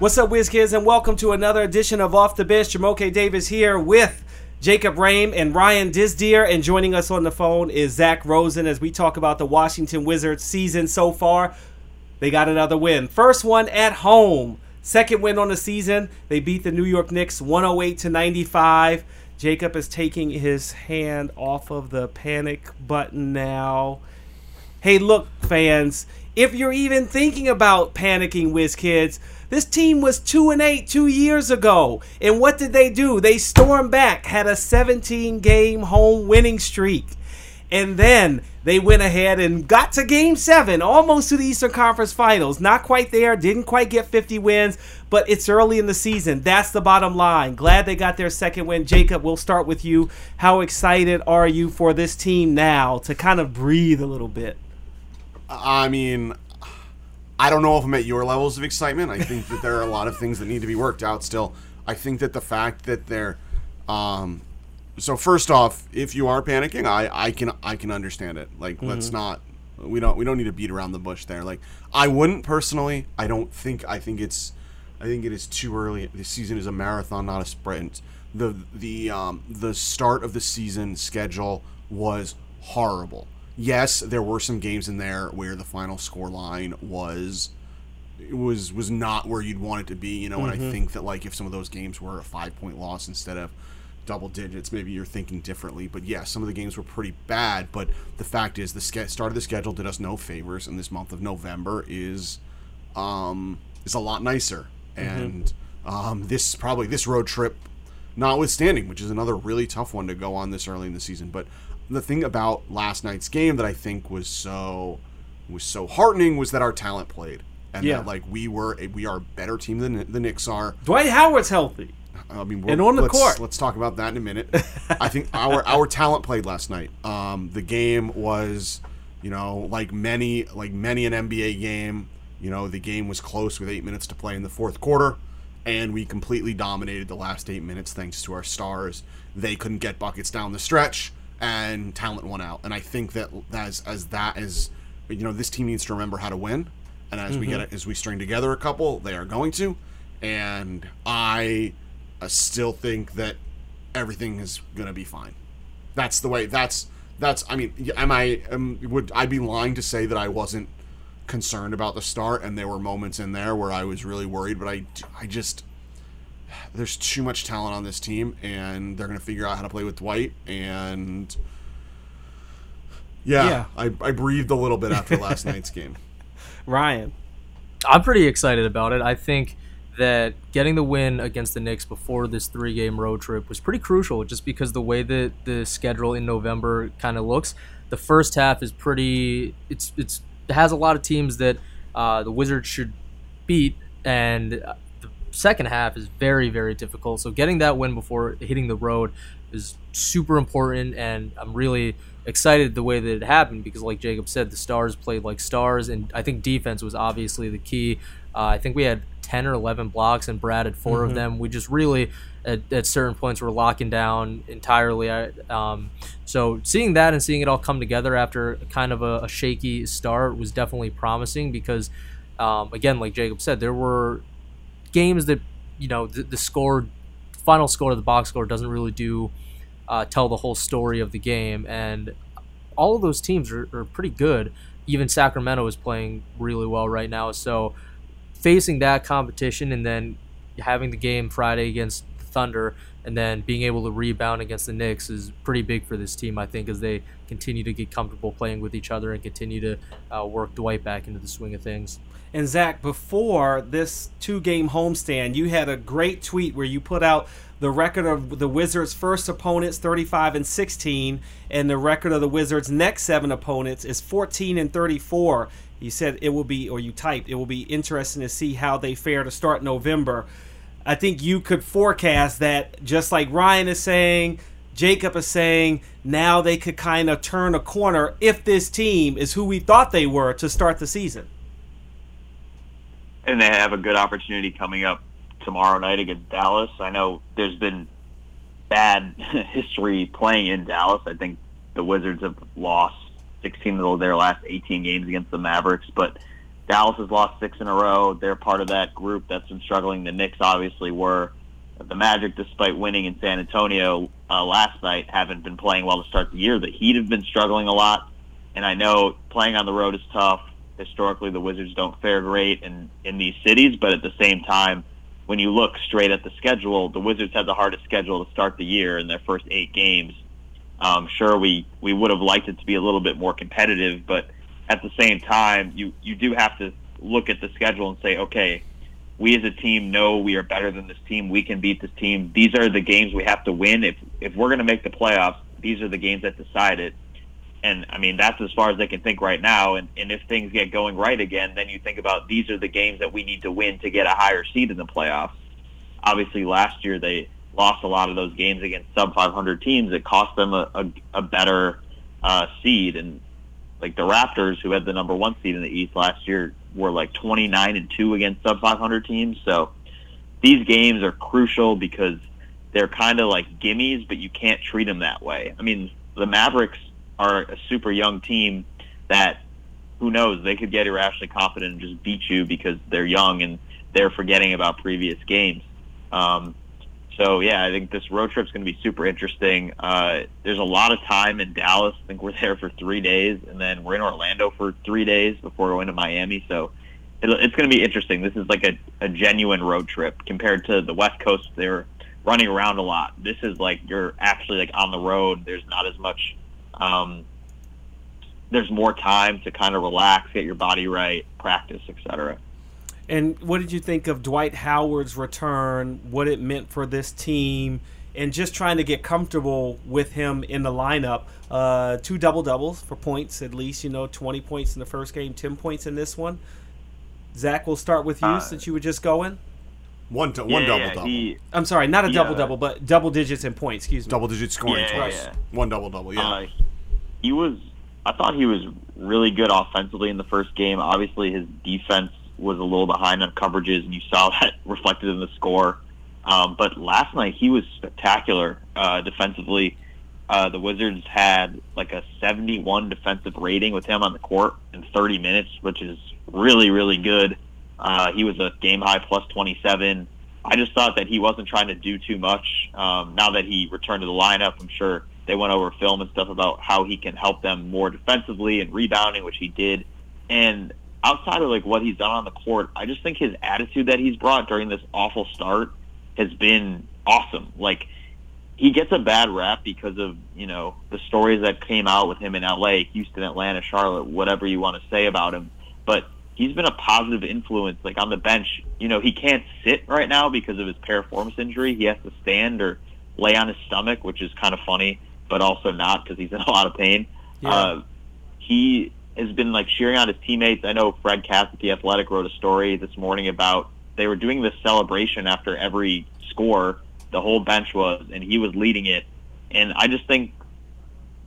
What's up, Whiz Kids, and welcome to another edition of Off the Bench. Jamoke Davis here with Jacob Rame and Ryan Disdeer, and joining us on the phone is Zach Rosen as we talk about the Washington Wizards season so far. They got another win. First one at home. Second win on the season. They beat the New York Knicks 108 to 95. Jacob is taking his hand off of the panic button now. Hey, look, fans, if you're even thinking about panicking, Whiz Kids, this team was 2 and 8 2 years ago. And what did they do? They stormed back, had a 17 game home winning streak. And then they went ahead and got to game seven, almost to the Eastern Conference Finals. Not quite there, didn't quite get 50 wins, but it's early in the season. That's the bottom line. Glad they got their second win. Jacob, we'll start with you. How excited are you for this team now to kind of breathe a little bit? I mean, I don't know if I'm at your levels of excitement. I think that there are a lot of things that need to be worked out still. I think that the fact that they're um, so first off, if you are panicking, I, I can I can understand it. Like mm-hmm. let's not we don't we don't need to beat around the bush there. Like I wouldn't personally. I don't think I think it's I think it is too early. The season is a marathon, not a sprint. The the um, the start of the season schedule was horrible yes, there were some games in there where the final score line was was was not where you'd want it to be, you know, mm-hmm. and I mm-hmm. think that like if some of those games were a 5-point loss instead of double digits, maybe you're thinking differently. But yeah, some of the games were pretty bad, but the fact is the start of the schedule did us no favors and this month of November is um is a lot nicer. Mm-hmm. And um this probably this road trip notwithstanding, which is another really tough one to go on this early in the season, but the thing about last night's game that I think was so was so heartening was that our talent played, and yeah. that like we were a, we are a better team than the Knicks are. Dwight Howard's healthy. I mean, and on the let's, court. Let's talk about that in a minute. I think our our talent played last night. Um, the game was, you know, like many like many an NBA game. You know, the game was close with eight minutes to play in the fourth quarter, and we completely dominated the last eight minutes thanks to our stars. They couldn't get buckets down the stretch and talent won out. And I think that as as that is, you know, this team needs to remember how to win. And as mm-hmm. we get it, as we string together a couple, they are going to. And I uh, still think that everything is going to be fine. That's the way. That's that's. I mean, am I? Am, would I be lying to say that I wasn't concerned about the start? And there were moments in there where I was really worried. But I, I just there's too much talent on this team, and they're going to figure out how to play with Dwight. And yeah, yeah. I, I breathed a little bit after last night's game. Ryan, I'm pretty excited about it. I think that getting the win against the Knicks before this three game road trip was pretty crucial just because the way that the schedule in November kind of looks. The first half is pretty it's it's it has a lot of teams that uh, the Wizards should beat and second half is very very difficult. So getting that win before hitting the road is super important, and I'm really excited the way that it happened because, like Jacob said, the Stars played like stars, and I think defense was obviously the key. Uh, I think we had 10 or 11 blocks, and Brad had 4 mm-hmm. of them. We just really, at, at, certain points, were locking down entirely. Um, so seeing that and seeing it all come together after kind of a, a shaky start was definitely promising because, um, again, like Jacob said, there were games that you know the, the score, final score of the box score doesn't really do uh, tell the whole story of the game, and all of those teams are, are pretty good. Even Sacramento is playing really well right now. So facing that competition and then having the game Friday against the Thunder and then being able to rebound against the Knicks is pretty big for this team, I think, as they continue to get comfortable playing with each other and continue to uh, work Dwight back into the swing of things. And Zach, before this two game homestand, you had a great tweet where you put out the record of the Wizards' first opponents, 35 and 16, and the record of the Wizards' next seven opponents is 14 and 34. You said it will be, or you typed, it will be interesting to see how they fare to start November. I think you could forecast that, just like Ryan is saying, Jacob is saying, now they could kind of turn a corner if this team is who we thought they were to start the season and they have a good opportunity coming up tomorrow night against Dallas. I know there's been bad history playing in Dallas. I think the Wizards have lost 16 of their last 18 games against the Mavericks, but Dallas has lost six in a row. They're part of that group that's been struggling. The Knicks obviously were. The Magic, despite winning in San Antonio uh, last night, haven't been playing well to start the year. The Heat have been struggling a lot, and I know playing on the road is tough. Historically, the Wizards don't fare great in in these cities, but at the same time, when you look straight at the schedule, the Wizards had the hardest schedule to start the year in their first eight games. Um, sure, we we would have liked it to be a little bit more competitive, but at the same time, you you do have to look at the schedule and say, okay, we as a team know we are better than this team. We can beat this team. These are the games we have to win. If if we're going to make the playoffs, these are the games that decide it. And I mean, that's as far as they can think right now. And, and if things get going right again, then you think about these are the games that we need to win to get a higher seed in the playoffs. Obviously, last year they lost a lot of those games against sub 500 teams. It cost them a, a, a better uh, seed. And like the Raptors, who had the number one seed in the East last year, were like 29 and two against sub 500 teams. So these games are crucial because they're kind of like gimmies, but you can't treat them that way. I mean, the Mavericks are a super young team that who knows they could get irrationally confident and just beat you because they're young and they're forgetting about previous games. Um, so yeah, I think this road trip's going to be super interesting. Uh, there's a lot of time in Dallas. I think we're there for three days, and then we're in Orlando for three days before going to Miami. So it, it's going to be interesting. This is like a, a genuine road trip compared to the West Coast. They're running around a lot. This is like you're actually like on the road. There's not as much. Um, there's more time to kind of relax, get your body right, practice, etc. And what did you think of Dwight Howard's return? What it meant for this team, and just trying to get comfortable with him in the lineup. Uh, two double doubles for points at least. You know, twenty points in the first game, ten points in this one. Zach, we'll start with you Uh, since you were just going. One to, one double yeah, double. he- I'm sorry, not a Yeah. double double, but double digits in points. Excuse me. double digit scoring Yeah, twice. yeah. One double double. Yeah. Uh, he was. I thought he was really good offensively in the first game. Obviously, his defense was a little behind on coverages, and you saw that reflected in the score. Um, but last night he was spectacular uh, defensively. Uh, the Wizards had like a 71 defensive rating with him on the court in 30 minutes, which is really, really good. Uh, he was a game high plus 27. I just thought that he wasn't trying to do too much. Um, now that he returned to the lineup, I'm sure they went over film and stuff about how he can help them more defensively and rebounding, which he did. And outside of like what he's done on the court, I just think his attitude that he's brought during this awful start has been awesome. Like he gets a bad rap because of you know the stories that came out with him in LA, Houston, Atlanta, Charlotte, whatever you want to say about him. But he's been a positive influence. Like on the bench, you know he can't sit right now because of his piriformis injury. He has to stand or lay on his stomach, which is kind of funny, but also not because he's in a lot of pain. Yeah. Uh, he has been like cheering on his teammates. I know Fred Katz at the Athletic wrote a story this morning about they were doing this celebration after every score. The whole bench was, and he was leading it. And I just think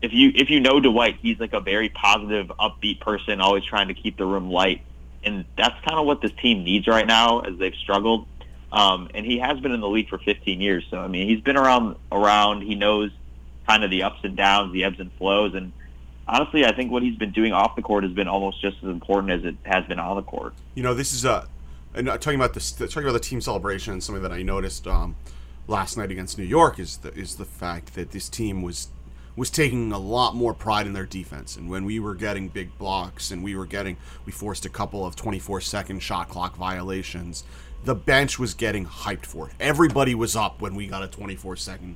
if you if you know Dwight, he's like a very positive, upbeat person, always trying to keep the room light. And that's kind of what this team needs right now, as they've struggled. Um, and he has been in the league for 15 years, so I mean, he's been around around. He knows kind of the ups and downs, the ebbs and flows, and honestly, I think what he's been doing off the court has been almost just as important as it has been on the court. You know, this is a. And uh, talking about this, talking about the team celebration, something that I noticed um, last night against New York is the is the fact that this team was was taking a lot more pride in their defense. And when we were getting big blocks and we were getting, we forced a couple of 24 second shot clock violations, the bench was getting hyped for it. Everybody was up when we got a 24 second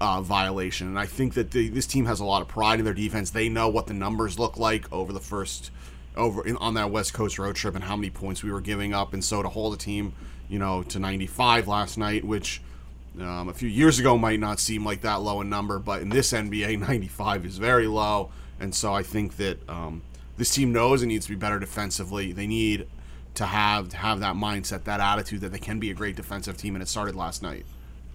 uh, violation. And I think that the, this team has a lot of pride in their defense. They know what the numbers look like over the first over in, on that West Coast road trip and how many points we were giving up. And so to hold a team, you know, to 95 last night, which um, a few years ago might not seem like that low a number, but in this NBA, 95 is very low. And so I think that um, this team knows it needs to be better defensively. They need to have to have that mindset, that attitude that they can be a great defensive team, and it started last night.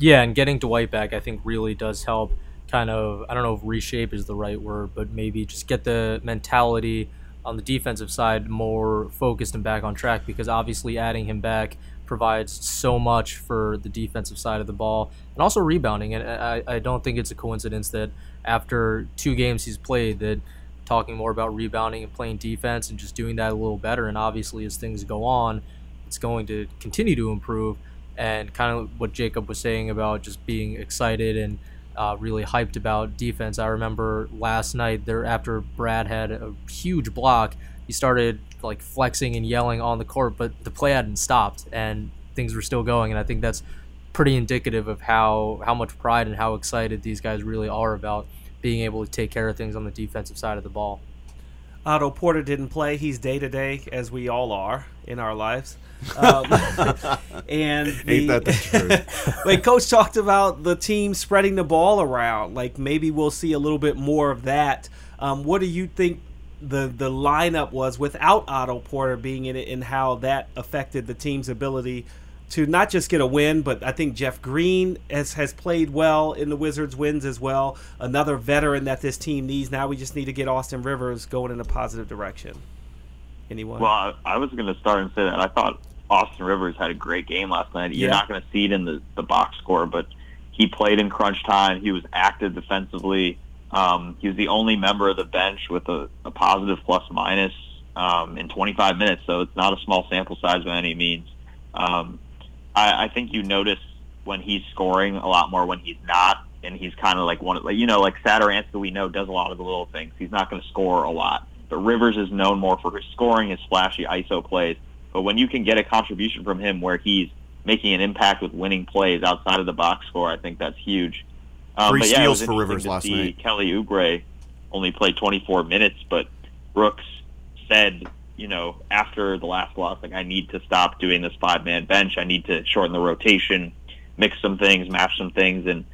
Yeah, and getting Dwight back, I think, really does help. Kind of, I don't know if reshape is the right word, but maybe just get the mentality on the defensive side more focused and back on track. Because obviously, adding him back provides so much for the defensive side of the ball and also rebounding. And I, I don't think it's a coincidence that after two games he's played, that talking more about rebounding and playing defense and just doing that a little better. And obviously, as things go on, it's going to continue to improve. And kind of what Jacob was saying about just being excited and uh, really hyped about defense. I remember last night there after Brad had a huge block, he started like flexing and yelling on the court, but the play hadn't stopped and things were still going. And I think that's pretty indicative of how how much pride and how excited these guys really are about being able to take care of things on the defensive side of the ball. Otto Porter didn't play. He's day to day, as we all are in our lives. Um, and the, Ain't that the truth? like Coach talked about the team spreading the ball around. Like maybe we'll see a little bit more of that. Um, what do you think the the lineup was without Otto Porter being in it, and how that affected the team's ability to not just get a win, but I think Jeff Green has has played well in the Wizards' wins as well. Another veteran that this team needs. Now we just need to get Austin Rivers going in a positive direction. Anyone? Well, I, I was going to start and say that I thought Austin Rivers had a great game last night. You're Yeah. not going to see it in the, the box score, but he played in crunch time. He was active defensively. Um, he was the only member of the bench with a, a positive plus minus um, in 25 minutes, so it's not a small sample size by any means. Um, I, I think you notice when he's scoring a lot more when he's not, and he's kind of like one of like you know like Satoransky we know does a lot of the little things. He's not going to score a lot, but Rivers is known more for his scoring, his flashy ISO plays. But when you can get a contribution from him where he's making an impact with winning plays outside of the box score, I think that's huge. Um, Three but yeah, steals for Rivers last night. Kelly Oubre only played 24 minutes, but Brooks said, you know, after the last loss, like I need to stop doing this five man bench. I need to shorten the rotation, mix some things, match some things, and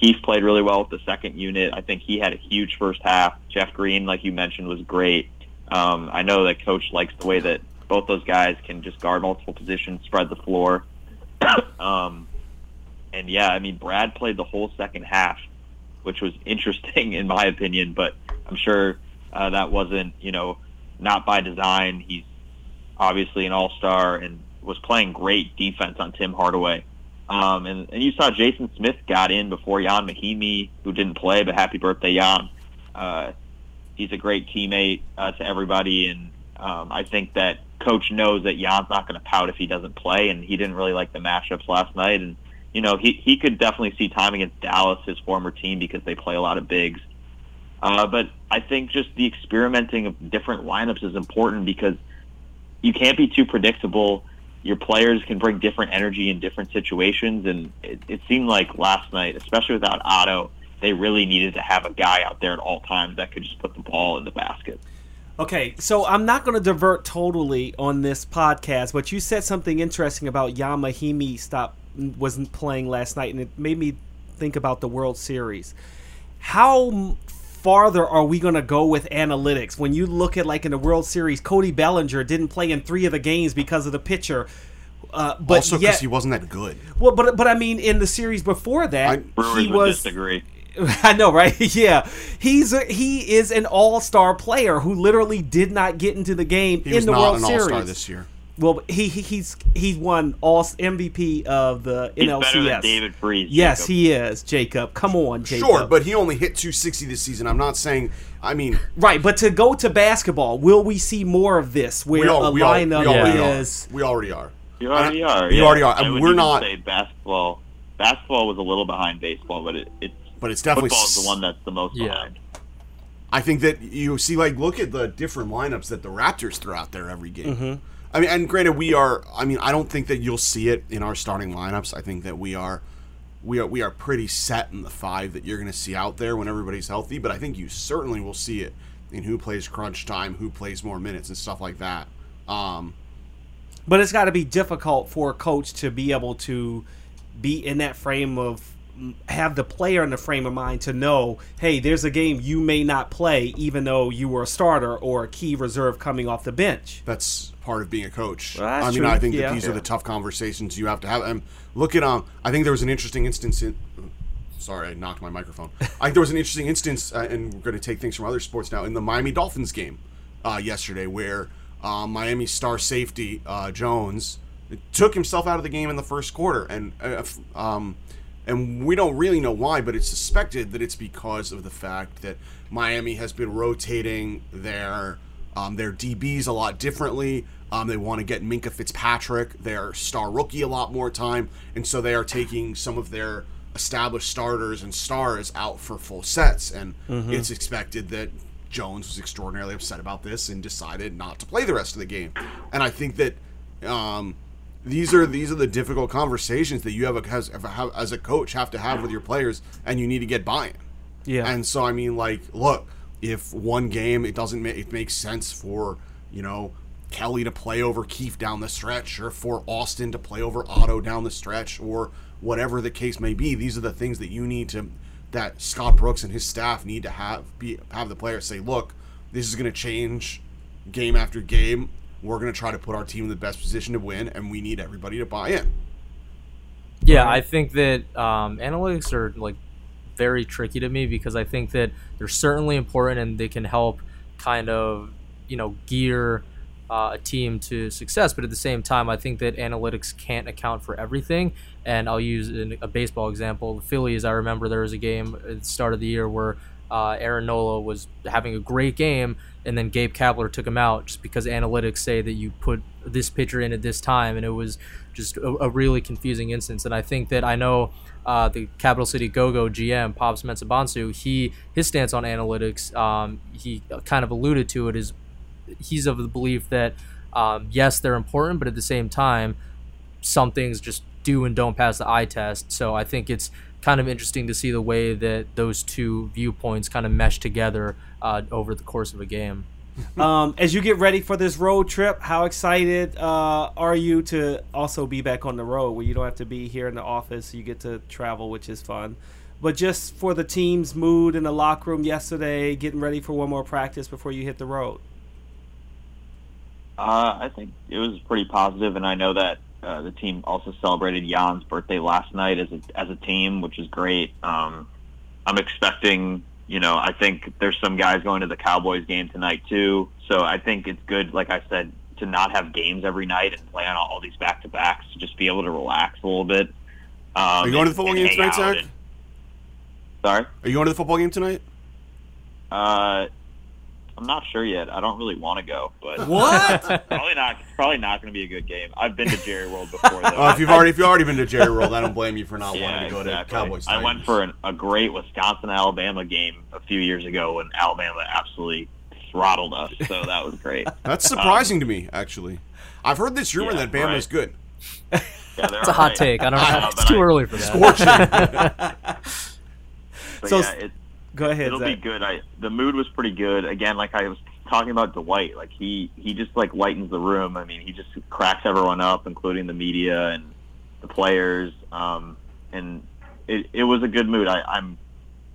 Keith played really well with the second unit. I think he had a huge first half. Jeff Green, like you mentioned, was great. Um, I know that coach likes the way that both those guys can just guard multiple positions, spread the floor. um, and yeah, I mean, Brad played the whole second half, which was interesting in my opinion, but I'm sure uh, that wasn't, you know, not by design. He's obviously an all-star and was playing great defense on Tim Hardaway. Um, and, and you saw Jason Smith got in before Ian Mahinmi, who didn't play, but happy birthday, Ian. Uh, he's a great teammate uh, to everybody, and um, I think that coach knows that Ian's not going to pout if he doesn't play, and he didn't really like the matchups last night. And you know, he he could definitely see time against Dallas, his former team, because they play a lot of bigs. Uh, but I think just the experimenting of different lineups is important because you can't be too predictable. Your players can bring different energy in different situations, and it, it seemed like last night, especially without Otto, they really needed to have a guy out there at all times that could just put the ball in the basket. Okay, so I'm not going to divert totally on this podcast, but you said something interesting about Ian Mahinmi stop wasn't playing last night, and it made me think about the World Series. How farther are we going to go with analytics when you look at like in the World Series, Cody Bellinger didn't play in three of the games because of the pitcher. Uh, but also because he wasn't that good. well, but but I mean, in the series before that, I- he would was disagree. I know, right? yeah, he's a, he is an all-star player who literally did not get into the game He in was the not World an Series. all-star this year. Well, he, he he's he's won all MVP of the He's NLCS. better than David Freese. yes, Jacob. he is. Jacob, come on, Jacob. Sure, but he only hit 260 this season. I'm not saying. I mean, right, but to go to basketball, will we see more of this where we, all, a we, all, we lineup is? are. We already are. You already And I- are. you yeah. already are, I and would we're not- Say basketball. Basketball was a little behind baseball, but it, it's But it's definitely. football is s- the one that's the most Yeah. behind. I think that you see, like, look at the different lineups that the Raptors throw out there every game. Mm-hmm. I mean, and granted, we are. I mean, I don't think that you'll see it in our starting lineups. I think that we are, we are, we are pretty set in the five that you're going to see out there when everybody's healthy. But I think you certainly will see it in who plays crunch time, who plays more minutes, and stuff like that. Um, But it's got to be difficult for a coach to be able to be in that frame of have the player in the frame of mind to know, hey, there's a game you may not play, even though you were a starter or a key reserve coming off the bench. that's part of being a coach. Well, that's I mean, true. I think Yeah. that these are the tough conversations you have to have. And look at um, I think there was an interesting instance in. Sorry, I knocked my microphone. I think there was an interesting instance, uh, and we're going to take things from other sports now in the Miami Dolphins game uh, yesterday, where uh, Miami star safety uh, Jones took himself out of the game in the first quarter, and uh, um, and we don't really know why, but it's suspected that it's because of the fact that Miami has been rotating their um, their DBs a lot differently. Um, they want to get Minkah Fitzpatrick, their star rookie, a lot more time, and so they are taking some of their established starters and stars out for full sets. And it's expected that Jones was extraordinarily upset about this and decided not to play the rest of the game. And I think that um, these are these are the difficult conversations that you have a, as, as a coach have to have with your players, and you need to get buy-in. Yeah. And so I mean, like, look, if one game it doesn't make it makes sense for you know Kelly to play over Keefe down the stretch, or for Austin to play over Otto down the stretch, or whatever the case may be. These are the things that you need to that Scott Brooks and his staff need to have be have the players say, look, this is going to change game after game. We're going to try to put our team in the best position to win, and we need everybody to buy in. Yeah, I think that um, analytics are like very tricky to me because I think that they're certainly important and they can help kind of you know gear uh, a team to success. But at the same time, I think that analytics can't account for everything. And I'll use an, a baseball example. The Phillies. I remember there was a game at the start of the year where uh, Aaron Nola was having a great game, and then Gabe Kapler took him out just because analytics say that you put this pitcher in at this time, and it was just a, a really confusing instance. And I think that I know uh, the Capital City Go-Go GM Pops Mensah-Bonsu, he his stance on analytics, um, he kind of alluded to it is he's of the belief that um, yes, they're important, but at the same time, some things just do and don't pass the eye test. So I think it's kind of interesting to see the way that those two viewpoints kind of mesh together uh, over the course of a game. um, as you get ready for this road trip, how excited uh, are you to also be back on the road where you don't have to be here in the office? You get to travel, which is fun. But just for the team's mood in the locker room yesterday, getting ready for one more practice before you hit the road. Uh, I think it was pretty positive, and I know that uh, the team also celebrated Ian's birthday last night as a as a team, which is great. Um, I'm expecting, you know, I think there's some guys going to the Cowboys game tonight too, so I think it's good, like I said, to not have games every night and play on all these back to backs, to just be able to relax a little bit. Um, Are you going to the football game tonight, Zach? and- sorry. Are you going to the football game tonight? Uh, I'm not sure yet. I don't really want to go, but What? probably not. It's probably not going to be a good game. I've been to Jerry World before, though. Oh, if you've already if you've already been to Jerry World, I don't blame you for not yeah, wanting to go exactly. to Cowboys. I went for an, a great Wisconsin Alabama game a few years ago when Alabama absolutely throttled us. So that was great. That's surprising to me, actually. I've heard this rumor Yeah, that Bama's right. good. Yeah, It's a all hot right. take. I don't Uh, know. It's too I- early for that. But So- yeah, it, Go ahead, it'll be good. I the mood was pretty good. Again, like I was talking about Dwight, like he he just like lightens the room. I mean, he just cracks everyone up, including the media and the players. Um, and it it was a good mood. I, I'm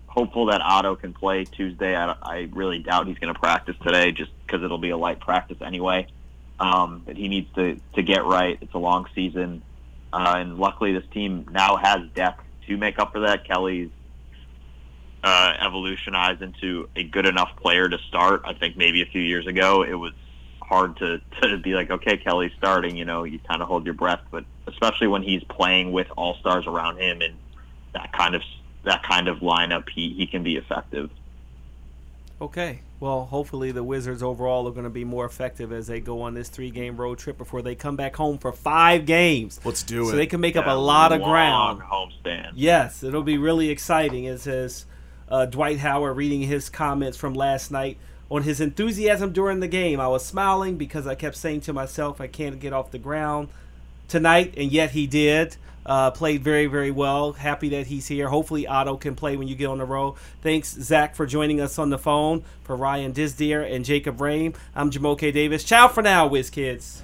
hopeful that Otto can play Tuesday. I, I really doubt he's going to practice today, just because it'll be a light practice anyway. Um, but he needs to to get right. It's a long season, uh, and luckily this team now has depth to make up for that. Kelly's uh, evolutionized into a good enough player to start. I think maybe a few years ago it was hard to, to be like, okay, Kelly's starting. You know, you kind of hold your breath, but especially when he's playing with all stars around him and that kind of that kind of lineup, he, he can be effective. Okay. Well, hopefully the Wizards overall are going to be more effective as they go on this three-game road trip before they come back home for five games. Let's do so it. So they can make up a lot of long ground. Homestand. Yes, it'll be really exciting. It says uh, Dwight Howard reading his comments from last night on his enthusiasm during the game. I was smiling because I kept saying to myself, I can't get off the ground tonight, and yet he did. Uh, played very, very well. Happy that he's here. Hopefully, Otto can play when you get on the road. Thanks, Zach, for joining us on the phone. For Ryan Disdeer and Jacob Rain, I'm Jamoke Davis. Ciao for now, Whiz Kids.